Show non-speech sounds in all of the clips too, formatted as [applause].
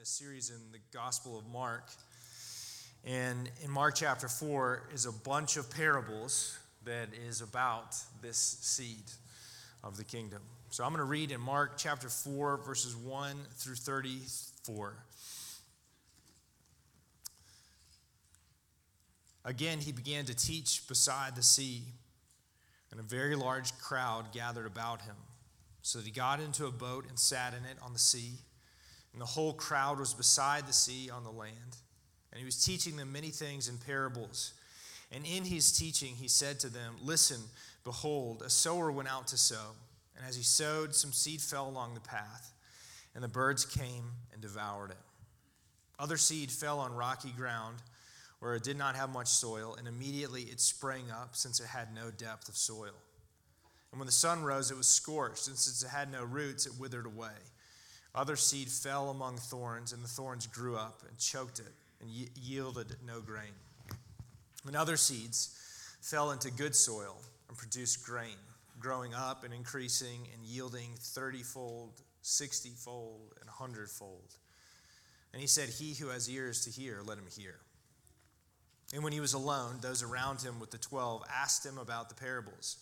this series in the Gospel of Mark. And in Mark chapter 4 is a bunch of parables that is about this seed of the kingdom. So I'm going to read in Mark chapter 4, verses 1 through 34. Again, he began to teach beside the sea, and a very large crowd gathered about him. So that he got into a boat and sat in it on the sea and the whole crowd was beside the sea on the land. And he was teaching them many things in parables. And in his teaching, he said to them, Listen, behold, a sower went out to sow. And as he sowed, some seed fell along the path, and the birds came and devoured it. Other seed fell on rocky ground where it did not have much soil, and immediately it sprang up, since it had no depth of soil. And when the sun rose, it was scorched, and since it had no roots, it withered away. Other seed fell among thorns, and the thorns grew up and choked it and yielded no grain. And other seeds fell into good soil and produced grain, growing up and increasing and yielding thirtyfold, sixtyfold, and hundredfold. And he said, He who has ears to hear, let him hear. And when he was alone, those around him with the twelve asked him about the parables.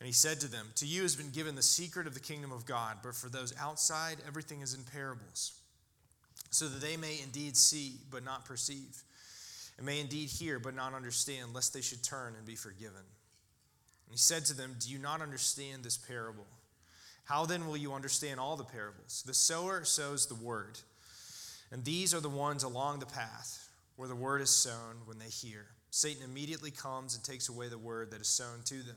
And he said to them, To you has been given the secret of the kingdom of God, but for those outside, everything is in parables, so that they may indeed see, but not perceive, and may indeed hear, but not understand, lest they should turn and be forgiven. And he said to them, Do you not understand this parable? How then will you understand all the parables? The sower sows the word, and these are the ones along the path where the word is sown when they hear. Satan immediately comes and takes away the word that is sown to them.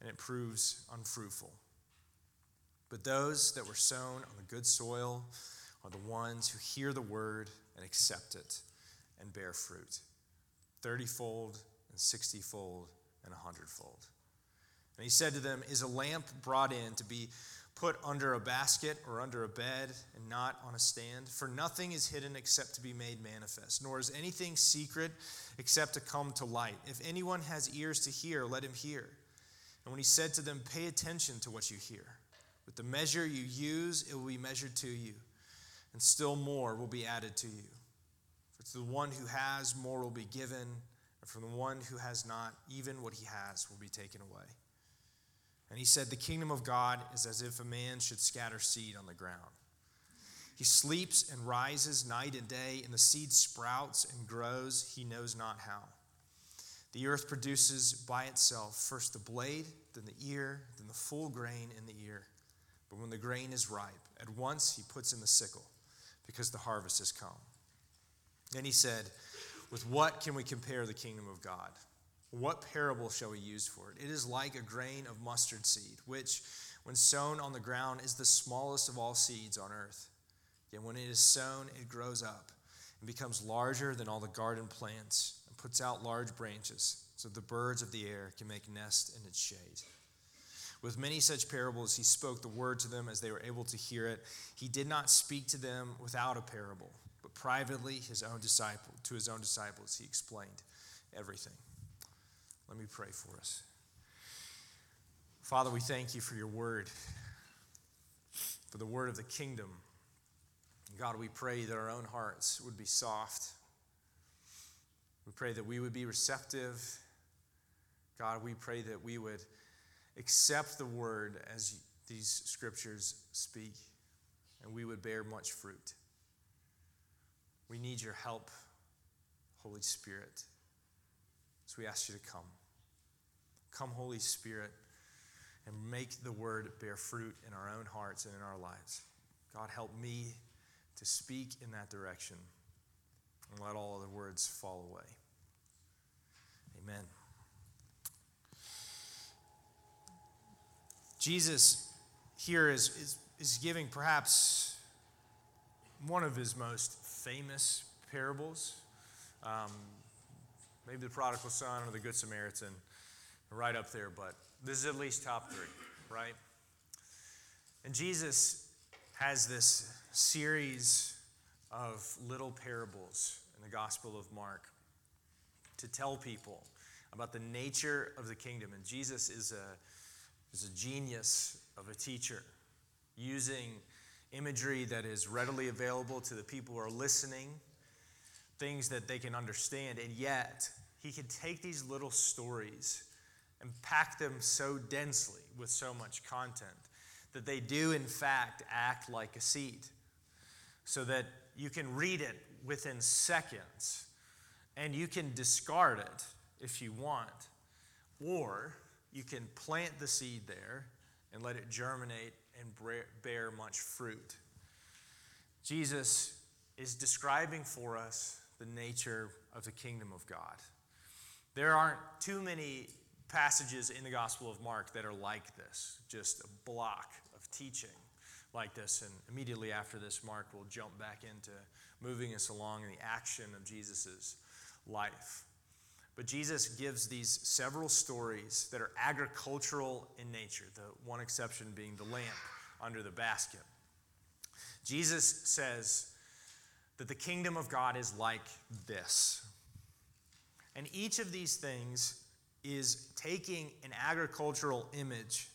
and it proves unfruitful. But those that were sown on the good soil are the ones who hear the word and accept it and bear fruit thirtyfold and sixtyfold and a hundredfold. And he said to them, Is a lamp brought in to be put under a basket or under a bed and not on a stand? For nothing is hidden except to be made manifest, nor is anything secret except to come to light. If anyone has ears to hear, let him hear. And when he said to them, Pay attention to what you hear. With the measure you use, it will be measured to you, and still more will be added to you. For to the one who has, more will be given, and from the one who has not, even what he has will be taken away. And he said, The kingdom of God is as if a man should scatter seed on the ground. He sleeps and rises night and day, and the seed sprouts and grows, he knows not how. The earth produces by itself first the blade, then the ear, then the full grain in the ear. But when the grain is ripe, at once he puts in the sickle, because the harvest has come. Then he said, With what can we compare the kingdom of God? What parable shall we use for it? It is like a grain of mustard seed, which, when sown on the ground, is the smallest of all seeds on earth. Yet when it is sown, it grows up and becomes larger than all the garden plants puts out large branches so the birds of the air can make nest in its shade. With many such parables, he spoke the word to them as they were able to hear it. He did not speak to them without a parable, but privately his own disciple, to his own disciples, he explained everything. Let me pray for us. Father, we thank you for your word, for the word of the kingdom. God, we pray that our own hearts would be soft we pray that we would be receptive. God, we pray that we would accept the word as these scriptures speak, and we would bear much fruit. We need your help, Holy Spirit. So we ask you to come. Come, Holy Spirit, and make the word bear fruit in our own hearts and in our lives. God, help me to speak in that direction and let all other words fall away. Amen. Jesus here is, is, is giving perhaps one of his most famous parables. Um, maybe the prodigal son or the good Samaritan, right up there, but this is at least top three, right? And Jesus has this series of little parables in the Gospel of Mark to tell people about the nature of the kingdom. And Jesus is a, is a genius of a teacher, using imagery that is readily available to the people who are listening, things that they can understand, and yet he can take these little stories and pack them so densely with so much content that they do, in fact, act like a seed. So that you can read it within seconds and you can discard it if you want, or you can plant the seed there and let it germinate and bear much fruit. Jesus is describing for us the nature of the kingdom of God. There aren't too many passages in the Gospel of Mark that are like this, just a block of teaching like this. And immediately after this, Mark will jump back into moving us along in the action of Jesus' life. But Jesus gives these several stories that are agricultural in nature, the one exception being the lamp under the basket. Jesus says that the kingdom of God is like this. And each of these things is taking an agricultural image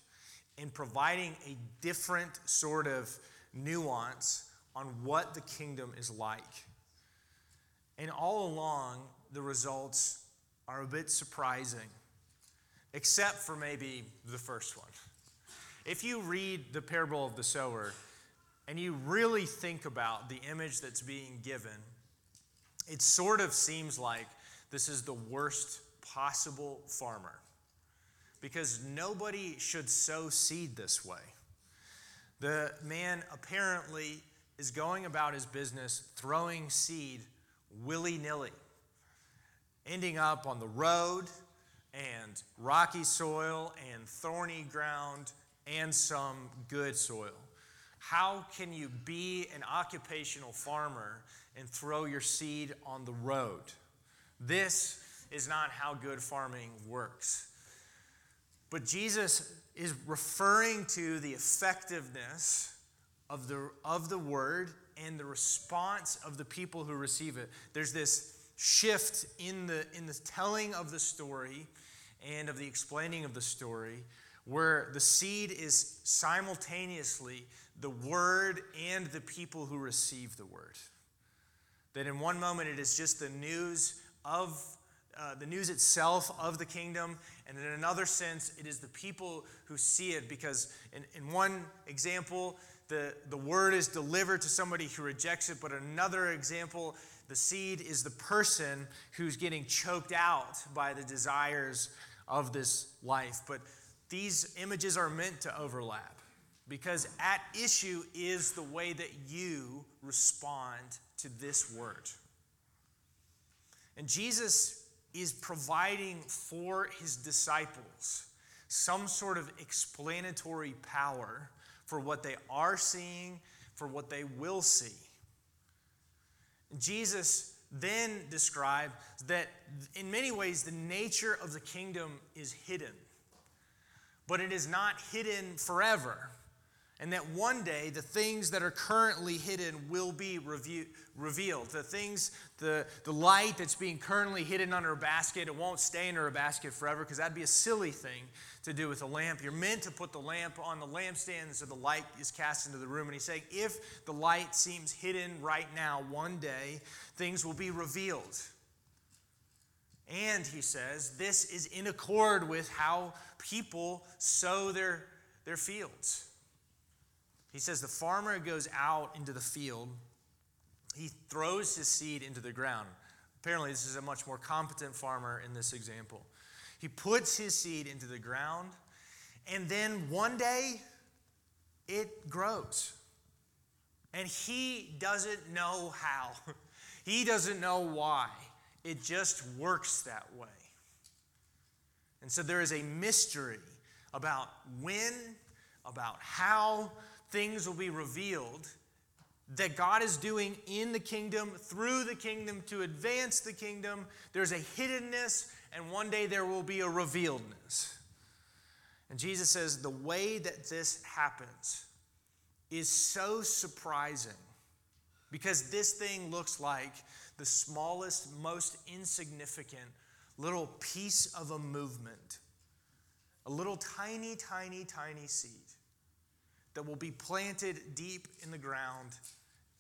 and providing a different sort of nuance on what the kingdom is like. And all along, the results are a bit surprising, except for maybe the first one. If you read the parable of the sower and you really think about the image that's being given, it sort of seems like this is the worst possible farmer because nobody should sow seed this way. The man apparently is going about his business throwing seed willy nilly, ending up on the road and rocky soil and thorny ground and some good soil. How can you be an occupational farmer and throw your seed on the road? This is not how good farming works. But Jesus is referring to the effectiveness of the, of the word and the response of the people who receive it. There's this shift in the, in the telling of the story and of the explaining of the story where the seed is simultaneously the word and the people who receive the word. That in one moment it is just the news of uh, the news itself of the kingdom, and in another sense, it is the people who see it. Because in, in one example, the, the word is delivered to somebody who rejects it, but another example, the seed is the person who's getting choked out by the desires of this life. But these images are meant to overlap because at issue is the way that you respond to this word. And Jesus is providing for his disciples some sort of explanatory power for what they are seeing, for what they will see. Jesus then described that in many ways the nature of the kingdom is hidden, but it is not hidden forever and that one day the things that are currently hidden will be review, revealed. The things, the, the light that's being currently hidden under a basket, it won't stay under a basket forever because that'd be a silly thing to do with a lamp. You're meant to put the lamp on the lampstand so the light is cast into the room. And he's saying, if the light seems hidden right now, one day things will be revealed. And he says, this is in accord with how people sow their, their fields. He says the farmer goes out into the field, he throws his seed into the ground. Apparently, this is a much more competent farmer in this example. He puts his seed into the ground, and then one day it grows. And he doesn't know how, [laughs] he doesn't know why. It just works that way. And so there is a mystery about when, about how, things will be revealed that God is doing in the kingdom, through the kingdom, to advance the kingdom. There's a hiddenness, and one day there will be a revealedness. And Jesus says the way that this happens is so surprising because this thing looks like the smallest, most insignificant little piece of a movement, a little tiny, tiny, tiny seed that will be planted deep in the ground,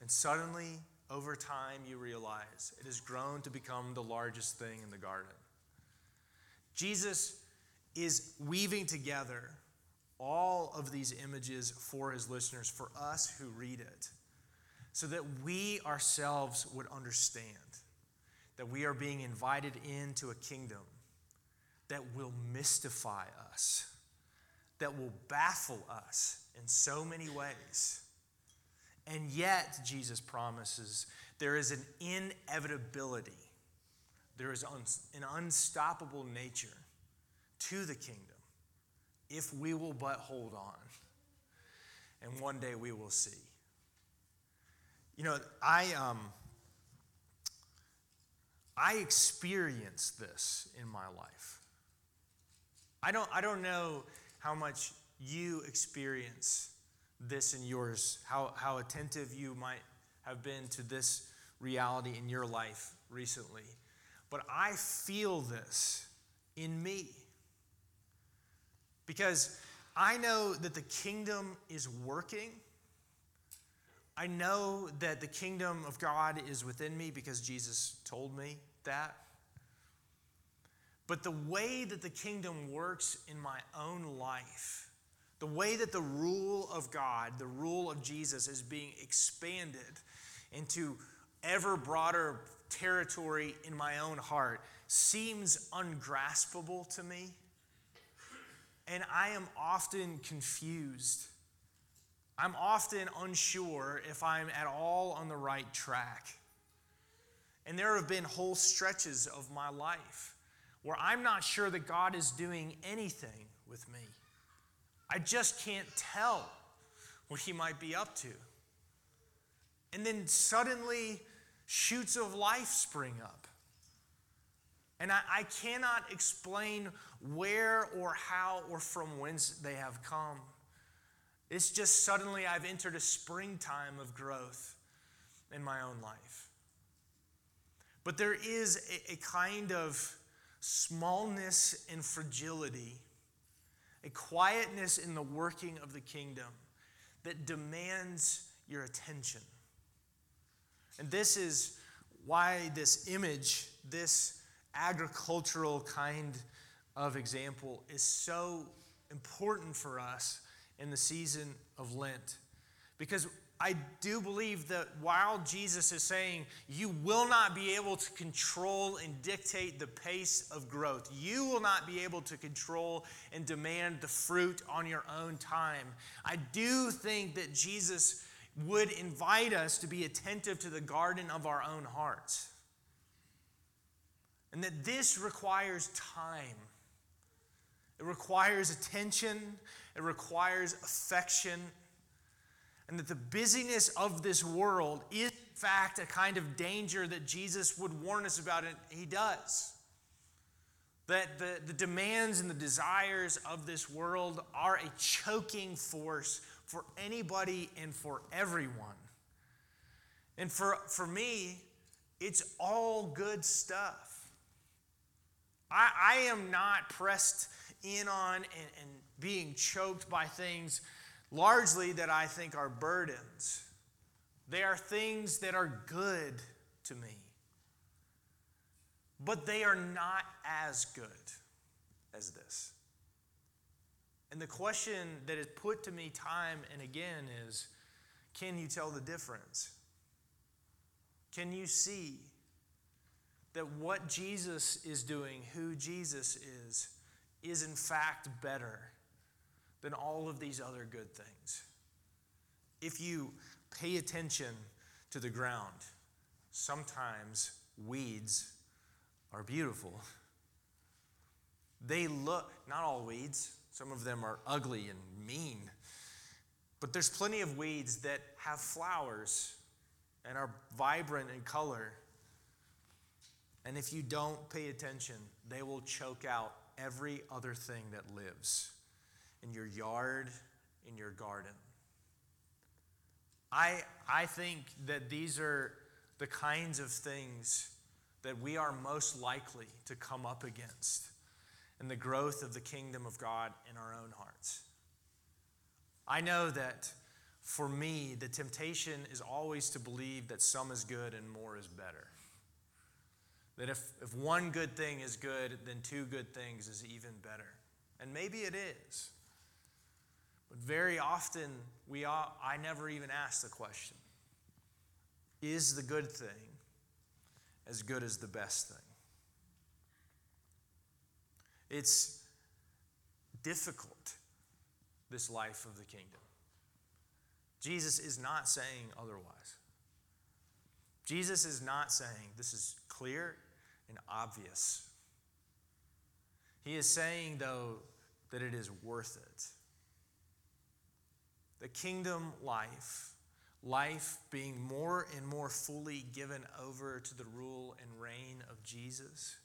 and suddenly, over time, you realize it has grown to become the largest thing in the garden. Jesus is weaving together all of these images for his listeners, for us who read it, so that we ourselves would understand that we are being invited into a kingdom that will mystify us, that will baffle us in so many ways. And yet, Jesus promises there is an inevitability, there is an unstoppable nature to the kingdom if we will but hold on. And one day we will see. You know, I um I experienced this in my life. I don't I don't know how much you experience this in yours, how, how attentive you might have been to this reality in your life recently. But I feel this in me. Because I know that the kingdom is working. I know that the kingdom of God is within me because Jesus told me that. But the way that the kingdom works in my own life, the way that the rule of God, the rule of Jesus, is being expanded into ever broader territory in my own heart seems ungraspable to me. And I am often confused. I'm often unsure if I'm at all on the right track. And there have been whole stretches of my life where I'm not sure that God is doing anything with me. I just can't tell what He might be up to. And then suddenly, shoots of life spring up. And I, I cannot explain where or how or from whence they have come. It's just suddenly I've entered a springtime of growth in my own life. But there is a, a kind of smallness and fragility, a quietness in the working of the kingdom that demands your attention. And this is why this image, this agricultural kind of example, is so important for us in the season of Lent. Because I do believe that while Jesus is saying you will not be able to control and dictate the pace of growth, you will not be able to control and demand the fruit on your own time, I do think that Jesus would invite us to be attentive to the garden of our own hearts. And that this requires time. It requires attention, it requires affection, and that the busyness of this world is, in fact, a kind of danger that Jesus would warn us about, and he does. That the, the demands and the desires of this world are a choking force for anybody and for everyone. And for, for me, it's all good stuff. I, I am not pressed in on and, and being choked by things largely that I think are burdens. They are things that are good to me, but they are not as good as this. And the question that is put to me time and again is can you tell the difference? Can you see that what Jesus is doing, who Jesus is, is in fact better than all of these other good things. If you pay attention to the ground, sometimes weeds are beautiful. They look, not all weeds, some of them are ugly and mean, But there's plenty of weeds that have flowers and are vibrant in color. And if you don't pay attention, they will choke out every other thing that lives in your yard, in your garden. I, I think that these are the kinds of things that we are most likely to come up against in the growth of the kingdom of God in our own hearts. I know that for me, the temptation is always to believe that some is good and more is better. That if, if one good thing is good, then two good things is even better. And maybe it is. But very often, we I never even ask the question Is the good thing as good as the best thing? It's difficult, this life of the kingdom. Jesus is not saying otherwise. Jesus is not saying this is clear and obvious. He is saying, though, that it is worth it. The kingdom life, life being more and more fully given over to the rule and reign of Jesus,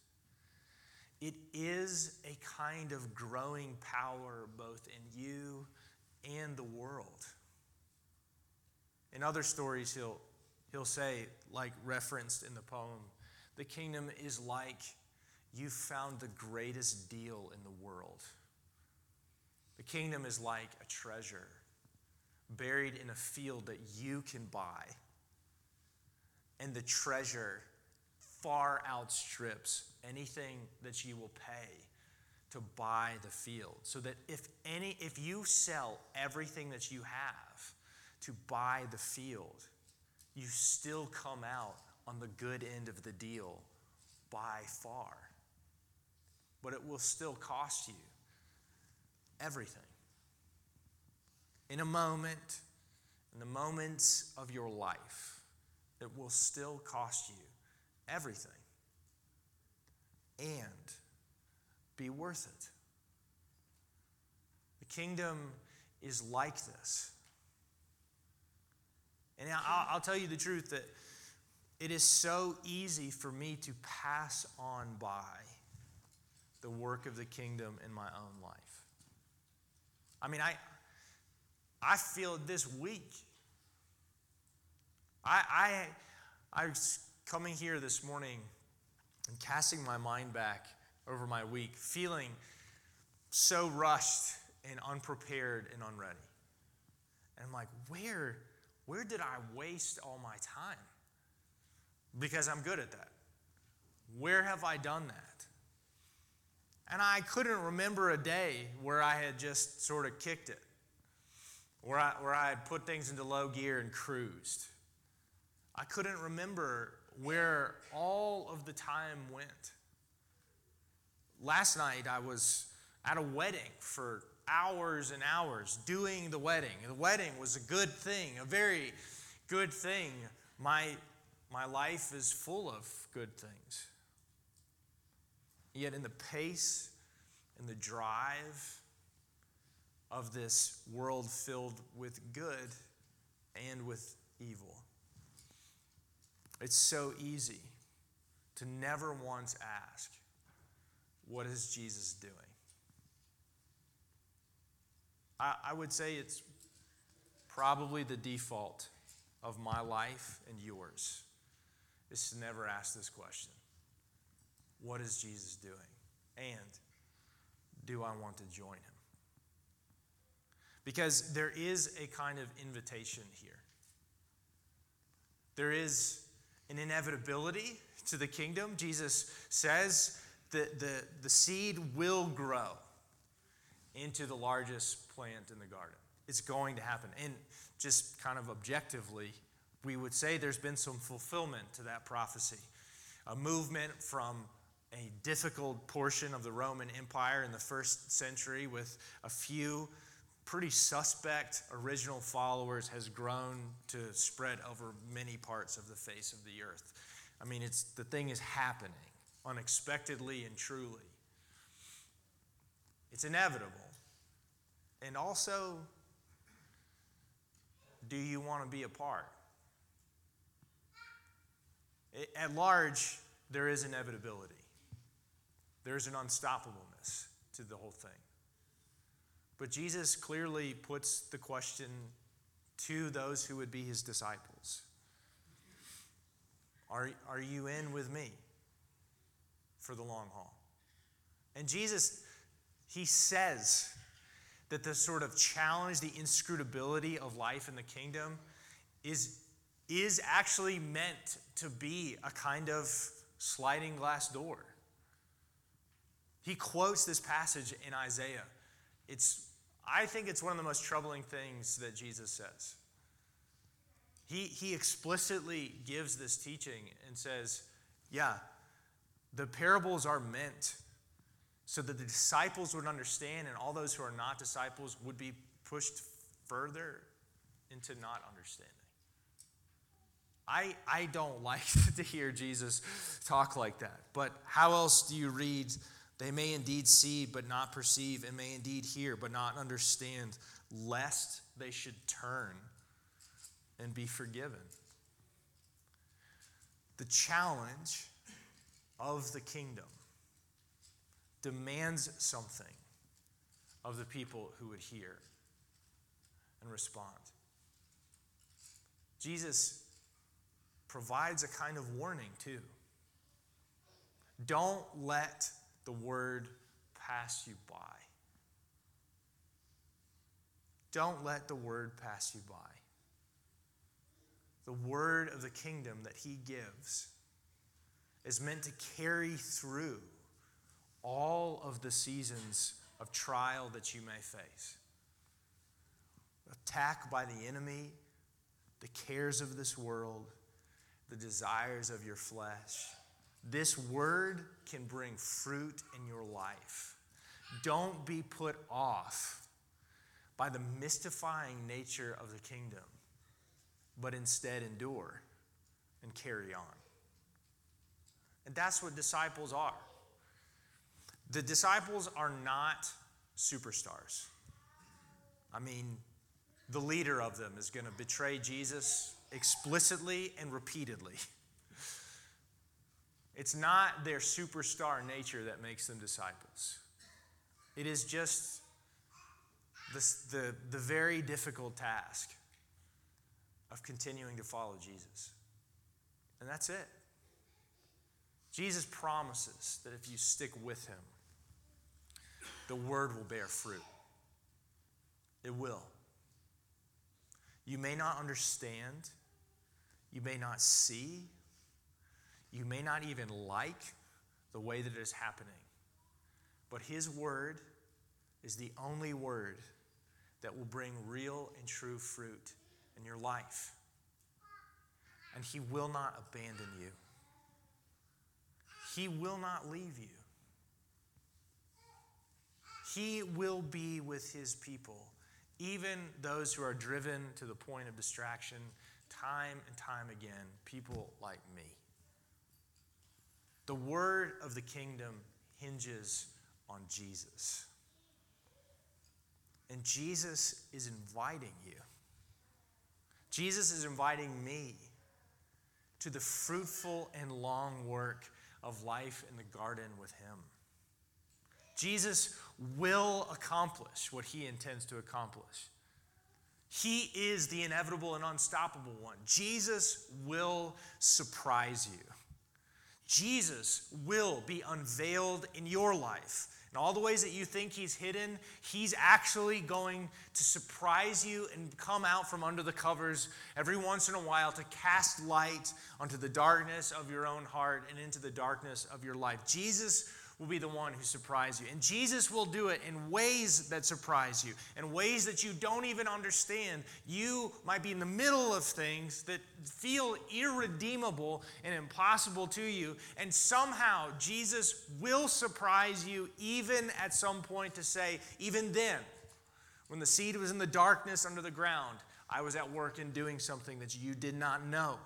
it is a kind of growing power both in you and the world. In other stories, he'll, he'll say, like referenced in the poem, the kingdom is like you found the greatest deal in the world. The kingdom is like a treasure buried in a field that you can buy. And the treasure far outstrips anything that you will pay to buy the field. So that if any if you sell everything that you have to buy the field, you still come out on the good end of the deal by far. But it will still cost you everything. In a moment, in the moments of your life, it will still cost you everything and be worth it. The kingdom is like this. And I'll, I'll, tell you the truth that it is so easy for me to pass on by the work of the kingdom in my own life. I mean, I, I feel this week. I, I, I was coming here this morning and casting my mind back over my week, feeling so rushed and unprepared and unready. And I'm like, where where did I waste all my time? Because I'm good at that. Where have I done that? And I couldn't remember a day where I had just sort of kicked it, where I, where I had put things into low gear and cruised. I couldn't remember where all of the time went. Last night, I was at a wedding for hours and hours doing the wedding. The wedding was a good thing, a very good thing. My, my life is full of good things. Yet, in the pace and the drive of this world filled with good and with evil, it's so easy to never once ask, What is Jesus doing? I, I would say it's probably the default of my life and yours is to never ask this question What is Jesus doing? And do I want to join him? Because there is a kind of invitation here. There is an inevitability to the kingdom. Jesus says that the, the seed will grow into the largest plant in the garden. It's going to happen. And just kind of objectively, we would say there's been some fulfillment to that prophecy. A movement from a difficult portion of the Roman Empire in the first century with a few pretty suspect original followers has grown to spread over many parts of the face of the earth. I mean, it's the thing is happening unexpectedly and truly. It's inevitable. And also, do you want to be a part? At large, there is inevitability. There's an unstoppableness to the whole thing. But Jesus clearly puts the question to those who would be his disciples Are, are you in with me for the long haul? And Jesus, he says that the sort of challenge, the inscrutability of life in the kingdom is, is actually meant to be a kind of sliding glass door. He quotes this passage in Isaiah. It's, I think it's one of the most troubling things that Jesus says. He, he explicitly gives this teaching and says, Yeah, the parables are meant so that the disciples would understand and all those who are not disciples would be pushed further into not understanding. I, I don't [laughs] like to hear Jesus talk like that. But how else do you read, they may indeed see but not perceive, and may indeed hear but not understand, lest they should turn and be forgiven? The challenge of the kingdom demands something of the people who would hear and respond. Jesus provides a kind of warning, too. Don't let the word pass you by. Don't let the word pass you by. The word of the kingdom that he gives is meant to carry through all of the seasons of trial that you may face. Attack by the enemy, the cares of this world, the desires of your flesh. This word can bring fruit in your life. Don't be put off by the mystifying nature of the kingdom, but instead endure and carry on. And that's what disciples are. The disciples are not superstars. I mean, the leader of them is going to betray Jesus explicitly and repeatedly. [laughs] It's not their superstar nature that makes them disciples. It is just the, the, the very difficult task of continuing to follow Jesus. And that's it. Jesus promises that if you stick with him, the word will bear fruit. It will. You may not understand, you may not see, you may not even like the way that it is happening, but His word is the only word that will bring real and true fruit in your life. And He will not abandon you, He will not leave you. He will be with his people, even those who are driven to the point of distraction time and time again, people like me. The word of the kingdom hinges on Jesus. And Jesus is inviting you. Jesus is inviting me to the fruitful and long work of life in the garden with Him. Jesus will accomplish what he intends to accomplish. He is the inevitable and unstoppable one. Jesus will surprise you. Jesus will be unveiled in your life. In all the ways that you think he's hidden, he's actually going to surprise you and come out from under the covers every once in a while to cast light onto the darkness of your own heart and into the darkness of your life. Jesus will be the one who surprise you. And Jesus will do it in ways that surprise you, in ways that you don't even understand. You might be in the middle of things that feel irredeemable and impossible to you, and somehow Jesus will surprise you even at some point to say, even then, when the seed was in the darkness under the ground, I was at work in doing something that you did not know.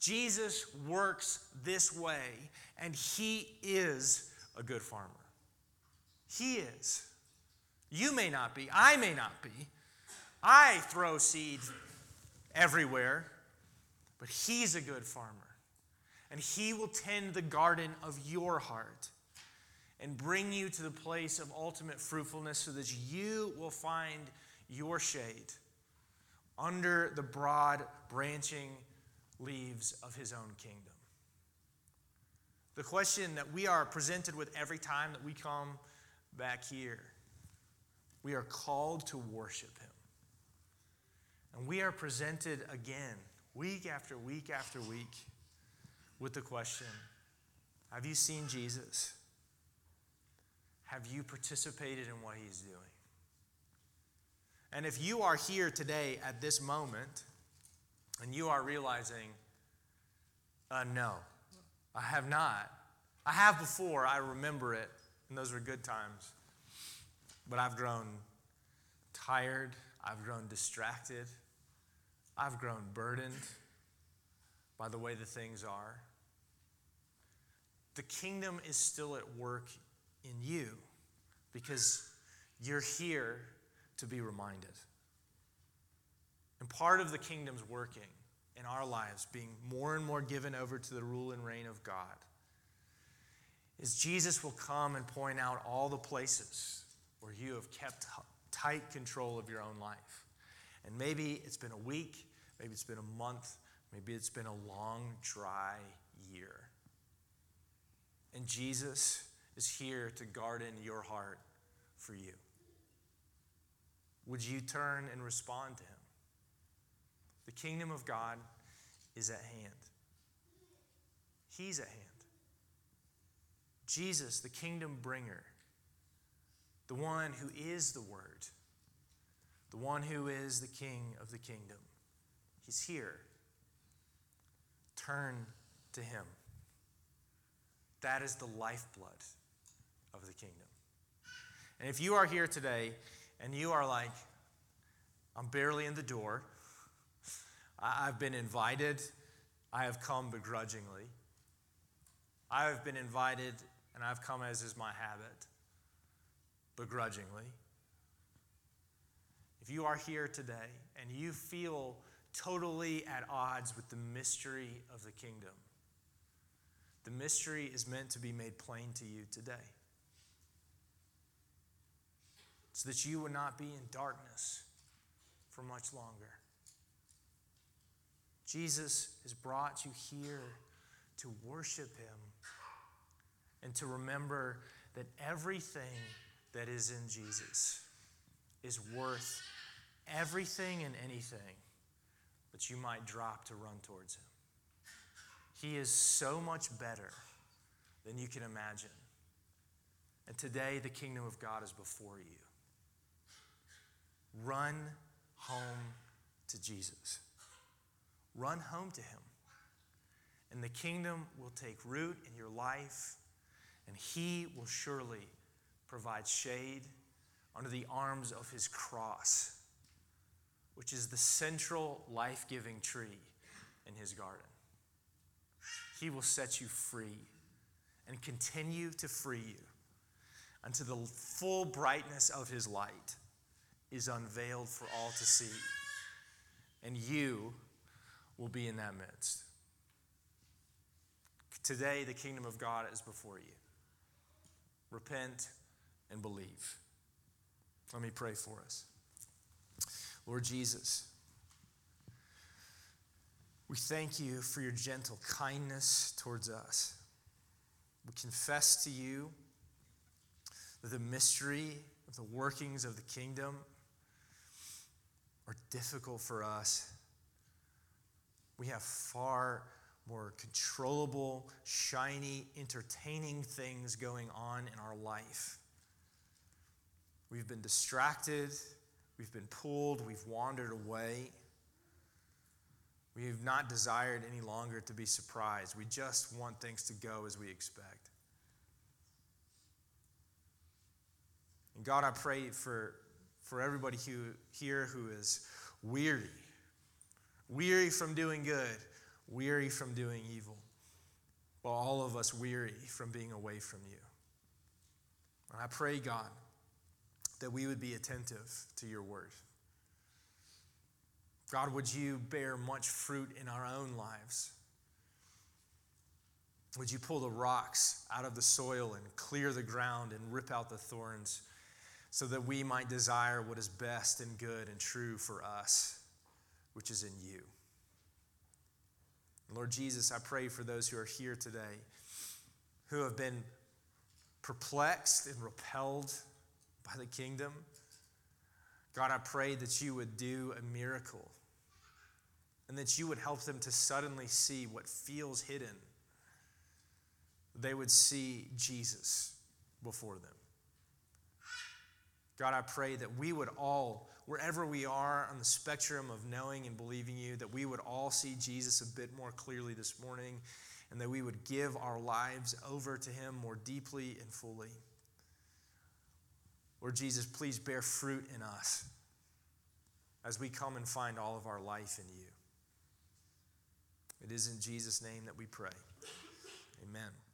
Jesus works this way, and he is a good farmer. He is. You may not be, I may not be, I throw seeds everywhere, but He's a good farmer. And He will tend the garden of your heart and bring you to the place of ultimate fruitfulness so that you will find your shade under the broad branching of His own kingdom. The question that we are presented with every time that we come back here we are called to worship Him. And we are presented again, week after week after week, with the question Have you seen Jesus? Have you participated in what He's doing? And if you are here today at this moment and you are realizing, uh, no, I have not. I have before, I remember it, and those were good times. But I've grown tired, I've grown distracted, I've grown burdened by the way the things are. The kingdom is still at work in you because you're here to be reminded. And part of the kingdom's working in our lives, being more and more given over to the rule and reign of God, is Jesus will come and point out all the places where you have kept tight control of your own life. And maybe it's been a week, maybe it's been a month, maybe it's been a long, dry year. And Jesus is here to garden your heart for you. Would you turn and respond to him? The kingdom of God is at hand. He's at hand. Jesus, the kingdom bringer, the one who is the Word, the one who is the King of the kingdom. He's here. Turn to Him. That is the lifeblood of the kingdom. And if you are here today and you are like, I'm barely in the door, I've been invited, I have come begrudgingly, I have been invited and I've come as is my habit begrudgingly. If you are here today and you feel totally at odds with the mystery of the kingdom, the mystery is meant to be made plain to you today. So that you would not be in darkness for much longer. Jesus has brought you here to worship Him and to remember that everything that is in Jesus is worth everything and anything that you might drop to run towards Him. He is so much better than you can imagine. And today, the kingdom of God is before you. Run home to Jesus. Run home to Him. And the kingdom will take root in your life, and He will surely provide shade under the arms of his cross, which is the central life giving tree in his garden. He will set you free and continue to free you until the full brightness of his light is unveiled for all to see. And you will be in that midst. Today, the kingdom of God is before you. Repent and believe. Let me pray for us. Lord Jesus, we thank you for your gentle kindness towards us. We confess to you that the mystery of the workings of the kingdom are difficult for us. We have far more controllable, shiny, entertaining things going on in our life. We've been distracted, we've been pulled, we've wandered away. We have not desired any longer to be surprised. We just want things to go as we expect. And God, I pray for, for everybody who, here who is weary, weary from doing good, weary from doing evil, while all of us weary from being away from you. And I pray, God, that we would be attentive to your word. God, would you bear much fruit in our own lives? Would you pull the rocks out of the soil and clear the ground and rip out the thorns so that we might desire what is best and good and true for us, which is in you? Lord Jesus, I pray for those who are here today who have been perplexed and repelled by the kingdom. God, I pray that you would do a miracle and that you would help them to suddenly see what feels hidden. They would see Jesus before them. God, I pray that we would all, wherever we are on the spectrum of knowing and believing you, that we would all see Jesus a bit more clearly this morning and that we would give our lives over to him more deeply and fully. Lord Jesus, please bear fruit in us as we come and find all of our life in you. It is in Jesus' name that we pray. Amen.